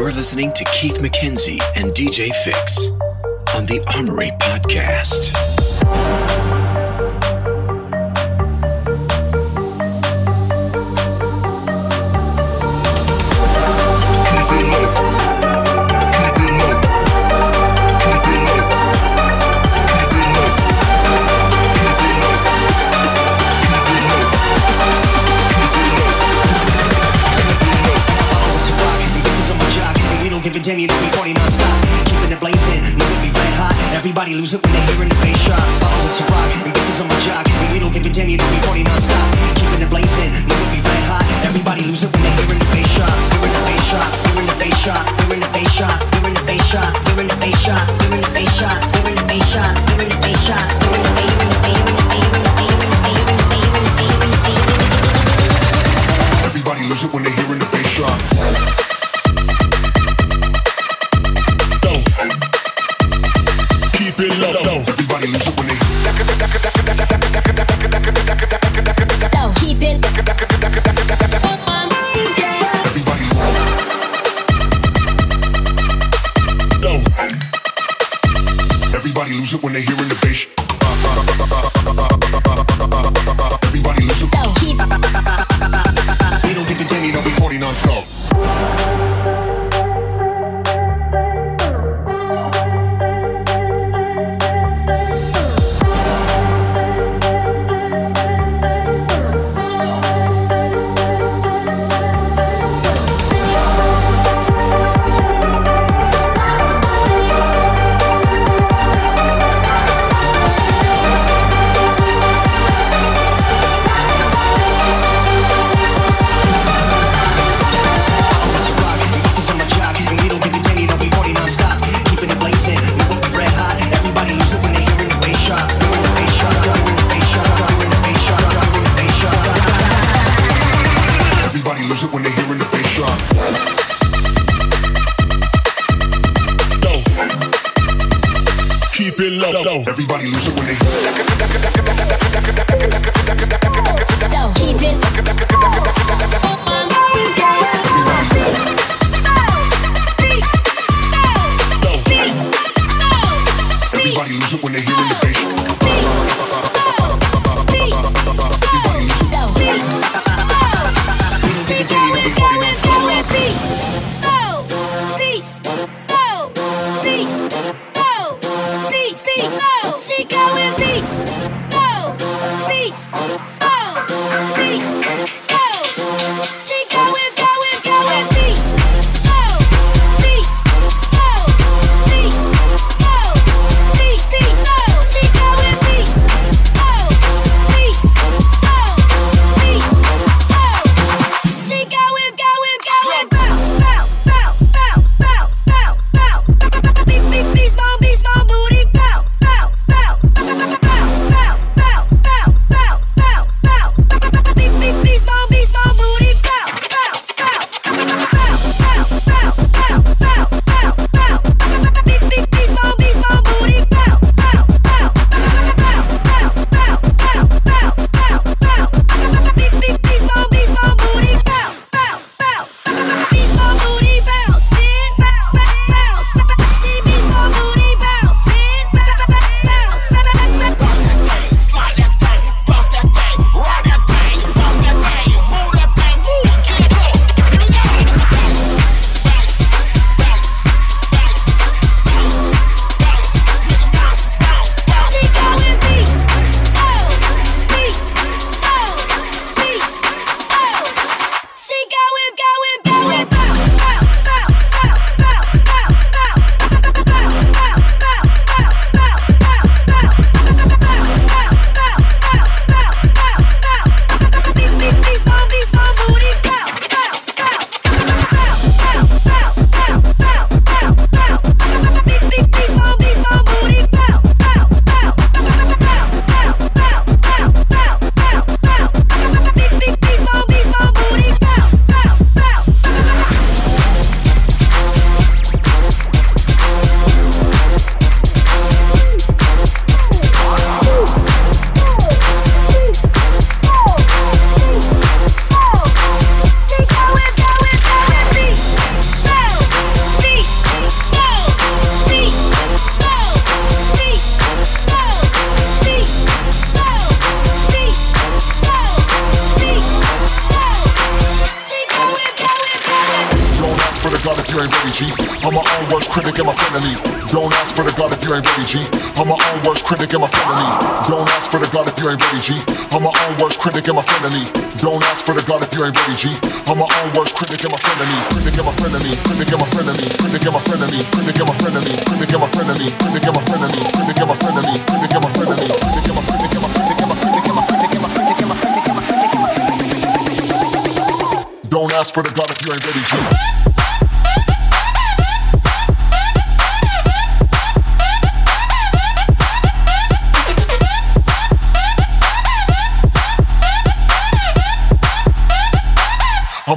You're listening to Keith MacKenzie and DJ Fixx on the Armory Podcast. Continue to be party non-stop Keeping it blazing, know it be red hot Everybody lose it when they hearing the bass Follow us to rock, and bitches on my jock And we don't give continue to be party non-stop Keeping it blazing, know it be red hot Everybody lose it when they hearing the bass drop Hearing the bass drop, hearing the bass drop Hearing the bass drop, hearing the bass drop Hearing the bass drop, hearing the bass drop Hearing the bass drop, hearing the bass drop Hearing the bass, hearing the bass, Everybody lose it when they hearing the bass drop. Babylon.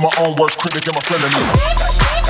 my own worst critic and my friend.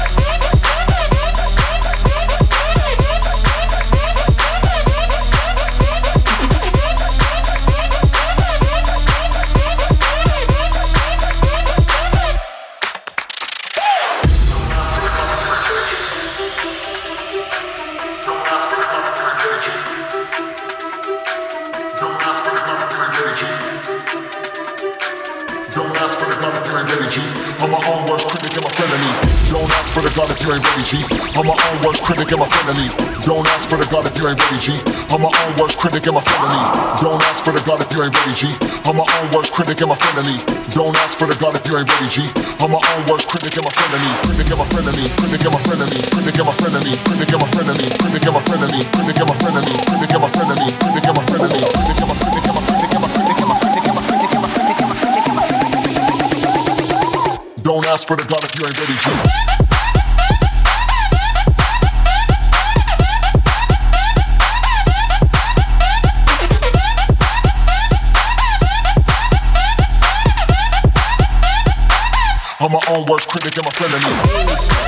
ain't ready, G. I'm my own worst critic and my felony. Don't ask for the God if you ain't ready, G. I'm my own worst critic and my felony. Don't ask for the God if you ain't ready, G. I'm my own worst critic and my felony. Don't ask for the God if you ain't ready, G. I'm my own worst critic and my felony. Critic and my felony. Critic and my felony. Critic and my felony. Critic and my felony. Critic and my felony. Critic and my felony. Critic and my felony. Critic and my felony. Critic and my critic and my critic and my critic and my critic and my. Don't ask for the God if you ain't ready, G. Worst critic and my frenemy.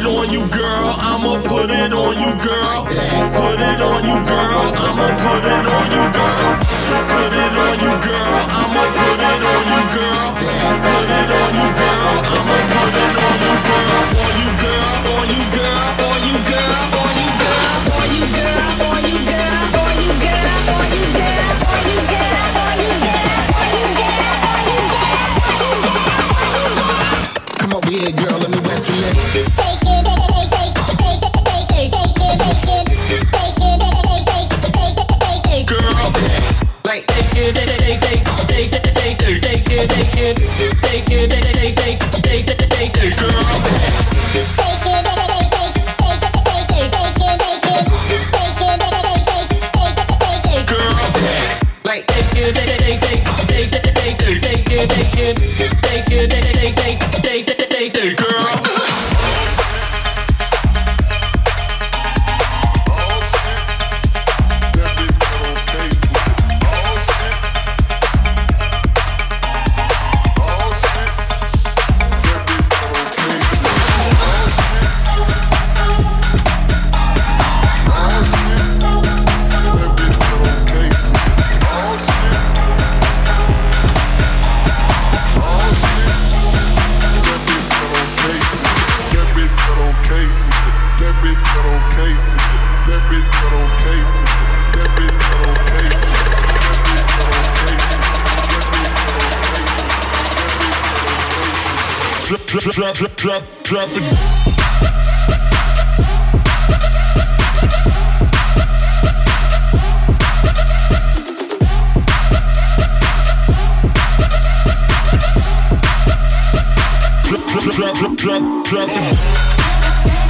it on you, girl. I'ma put it on you, girl. Put it on you, girl. I'ma put it on you, girl. Put it on you, girl. I'ma put it on you, girl. Put it on you, girl. I'ma put it on drop, drop, drop, drop it. drop, drop, drop, drop it.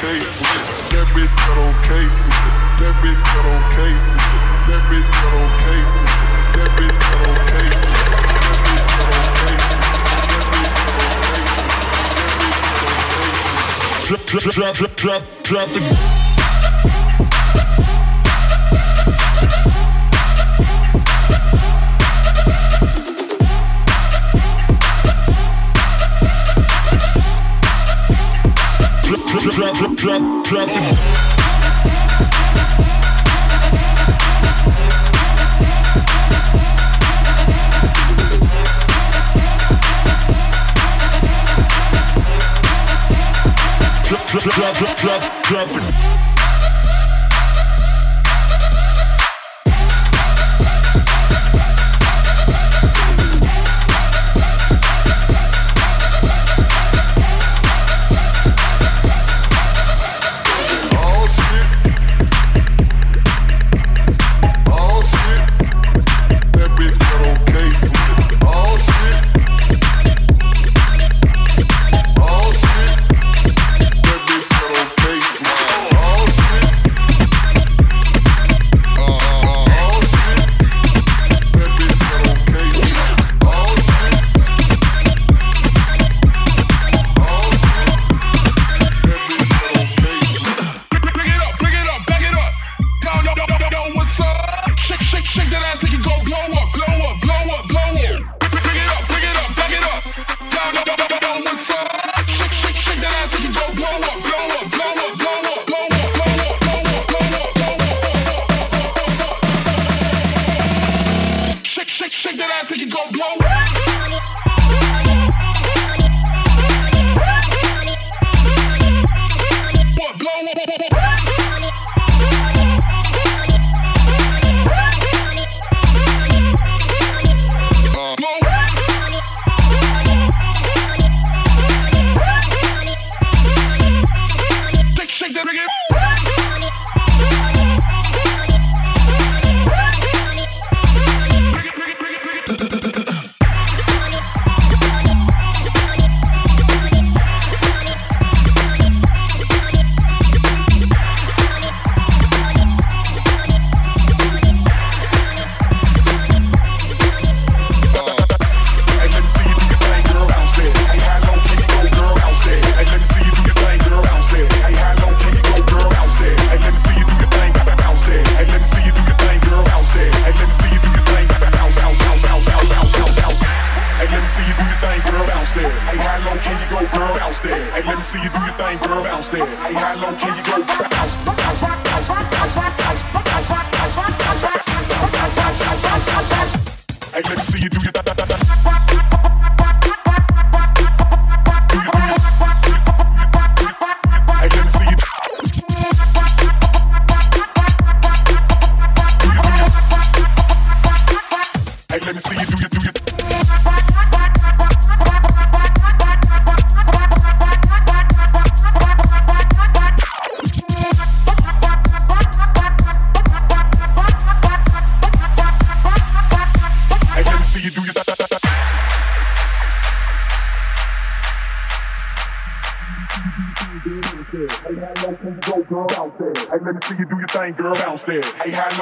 cases. That got on cases. Drop, drop, drop, drop, drop. drop, drop, drop, drop it. Drop, drop, drop, drop, drop it.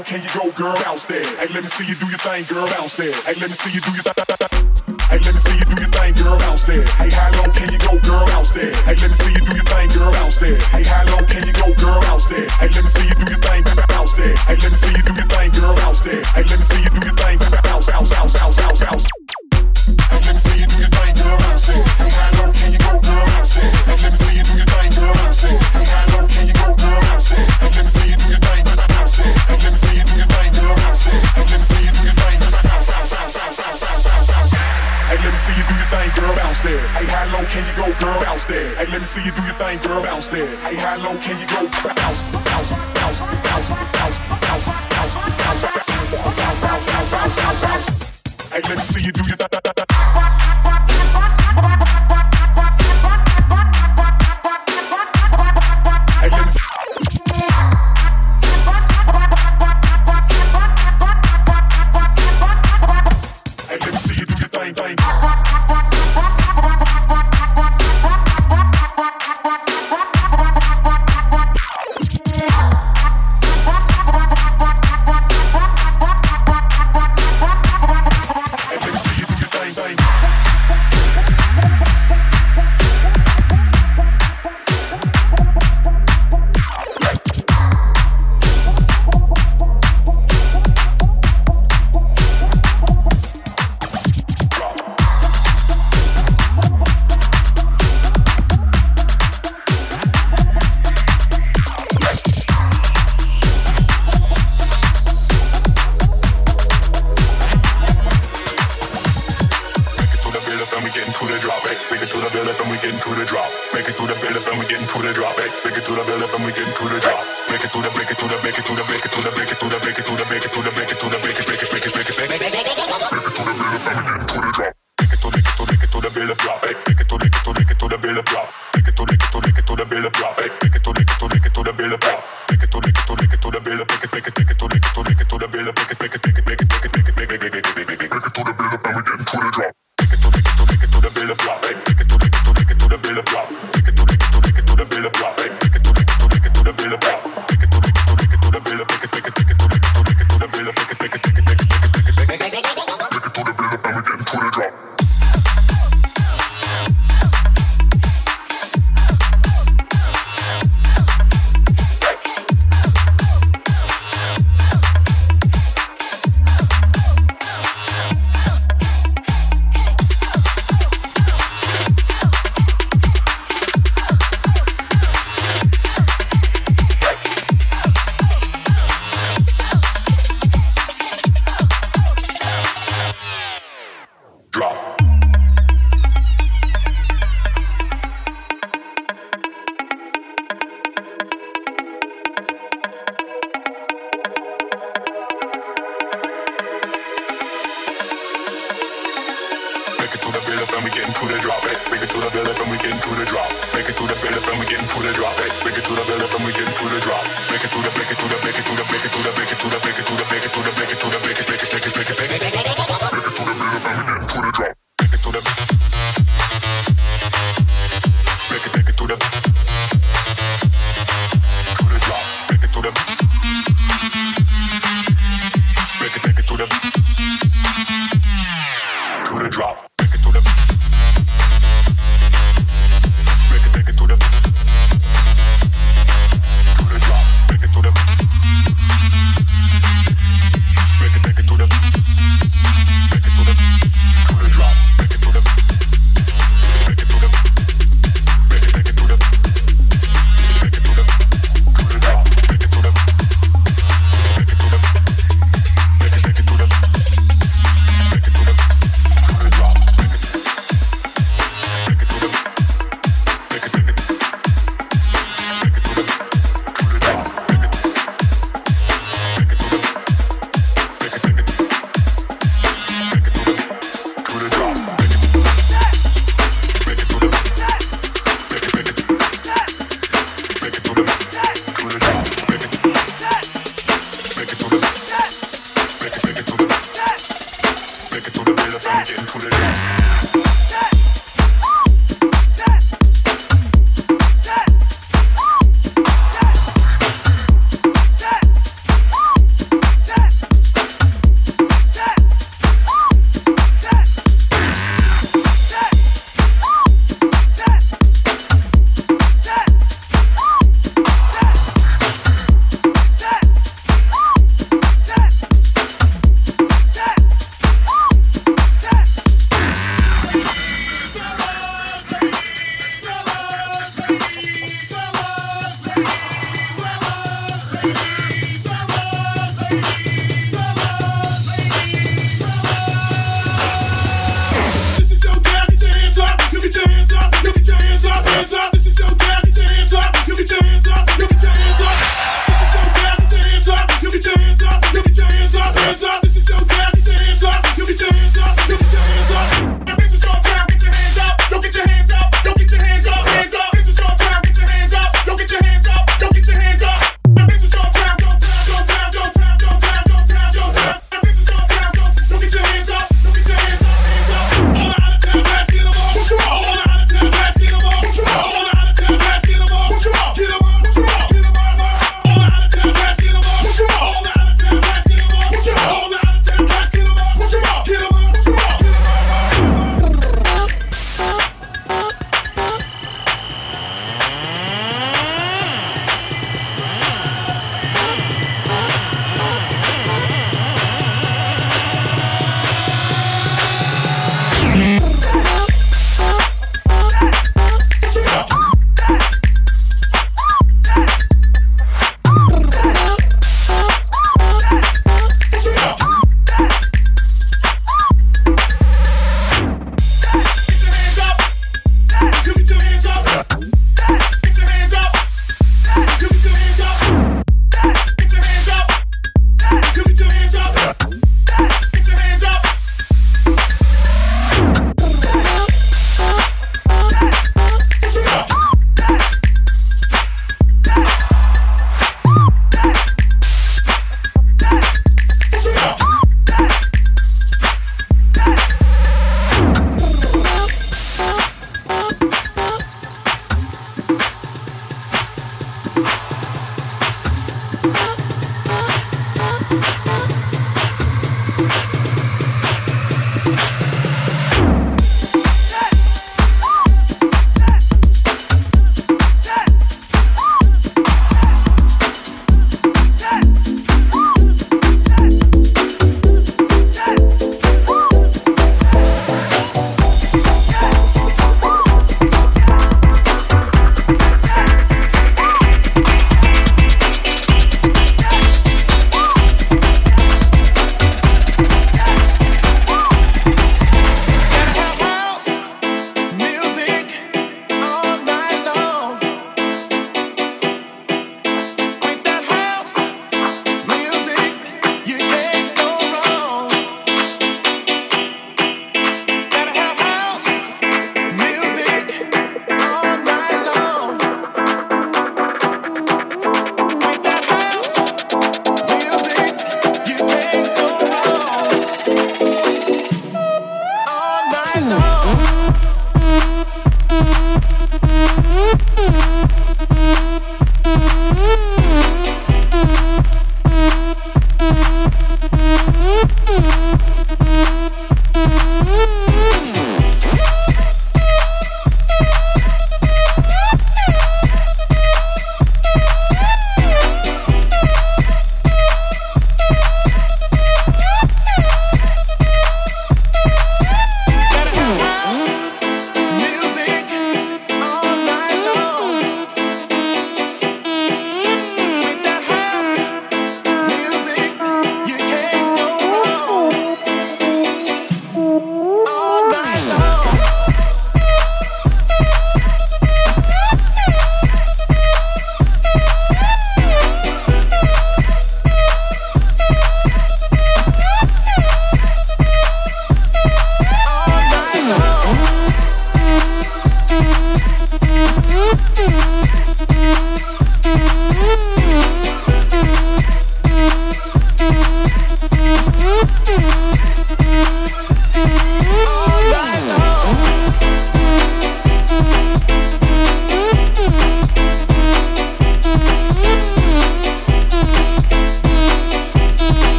on, can you go, girl? Bounce there. Hey, let me see you do your thing, girl. Bounce there. Hey, let me see you do your thing. Hey, let me see you do your thing, girl. Bounce there. Hey, how long can you go, girl? Bounce there. Hey, let me see you do your thing, girl. Bounce there. Hey, how thing, girl, bounce there. Hey, how low can you go, to the drop it, make it to the build up and we get into the drop. Make it to the build up and we get into the drop it, make it to the build up and we get into the drop. Make it to the make it to the make it to the make it to the make it to the make it to the make it to the make it to the make it make it make it make it make it make it make it make it to the build up and we get into the drop.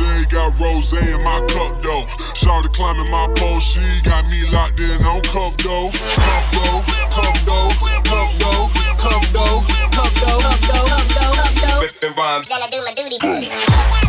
nose, got rose in my cup though. Shawty climbing my pole, she got me locked in on cuff though. Cuff though, cuff though, cuff though, cuff though, cuff though, cuff though, cuff though. Spitting rhymes. Gonna do my duty.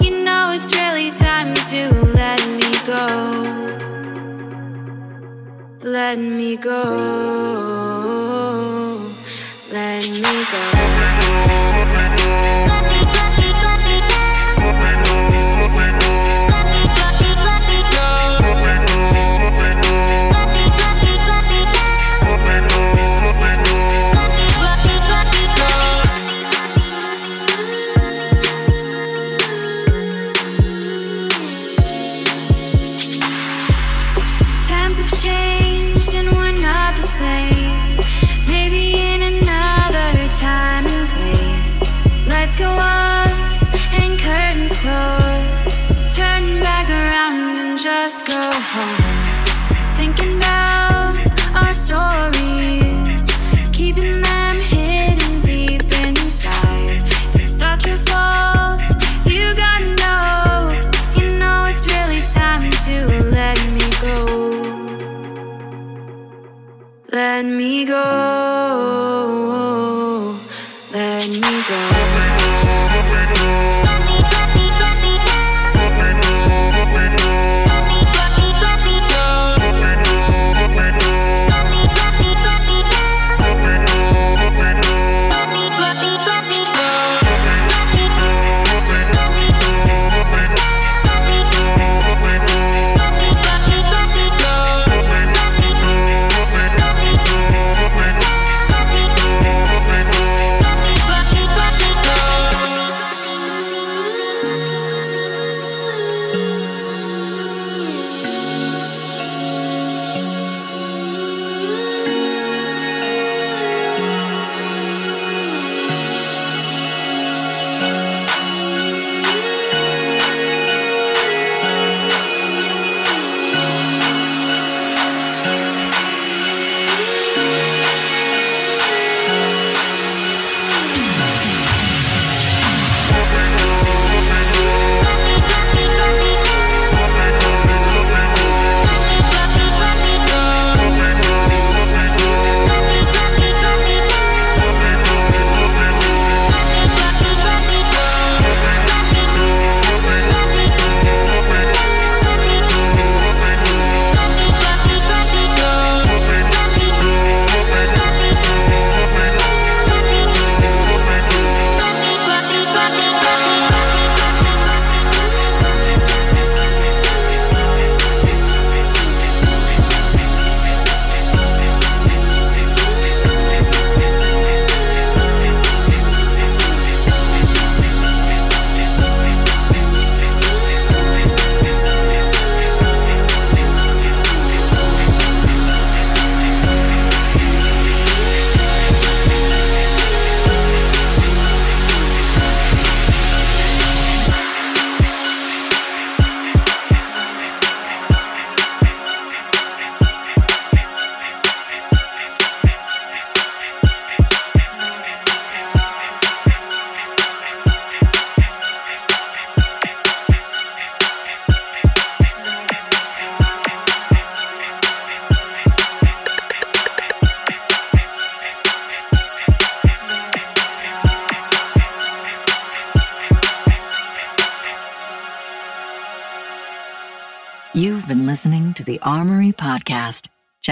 You know it's really time to let me go. Let me go. let me go.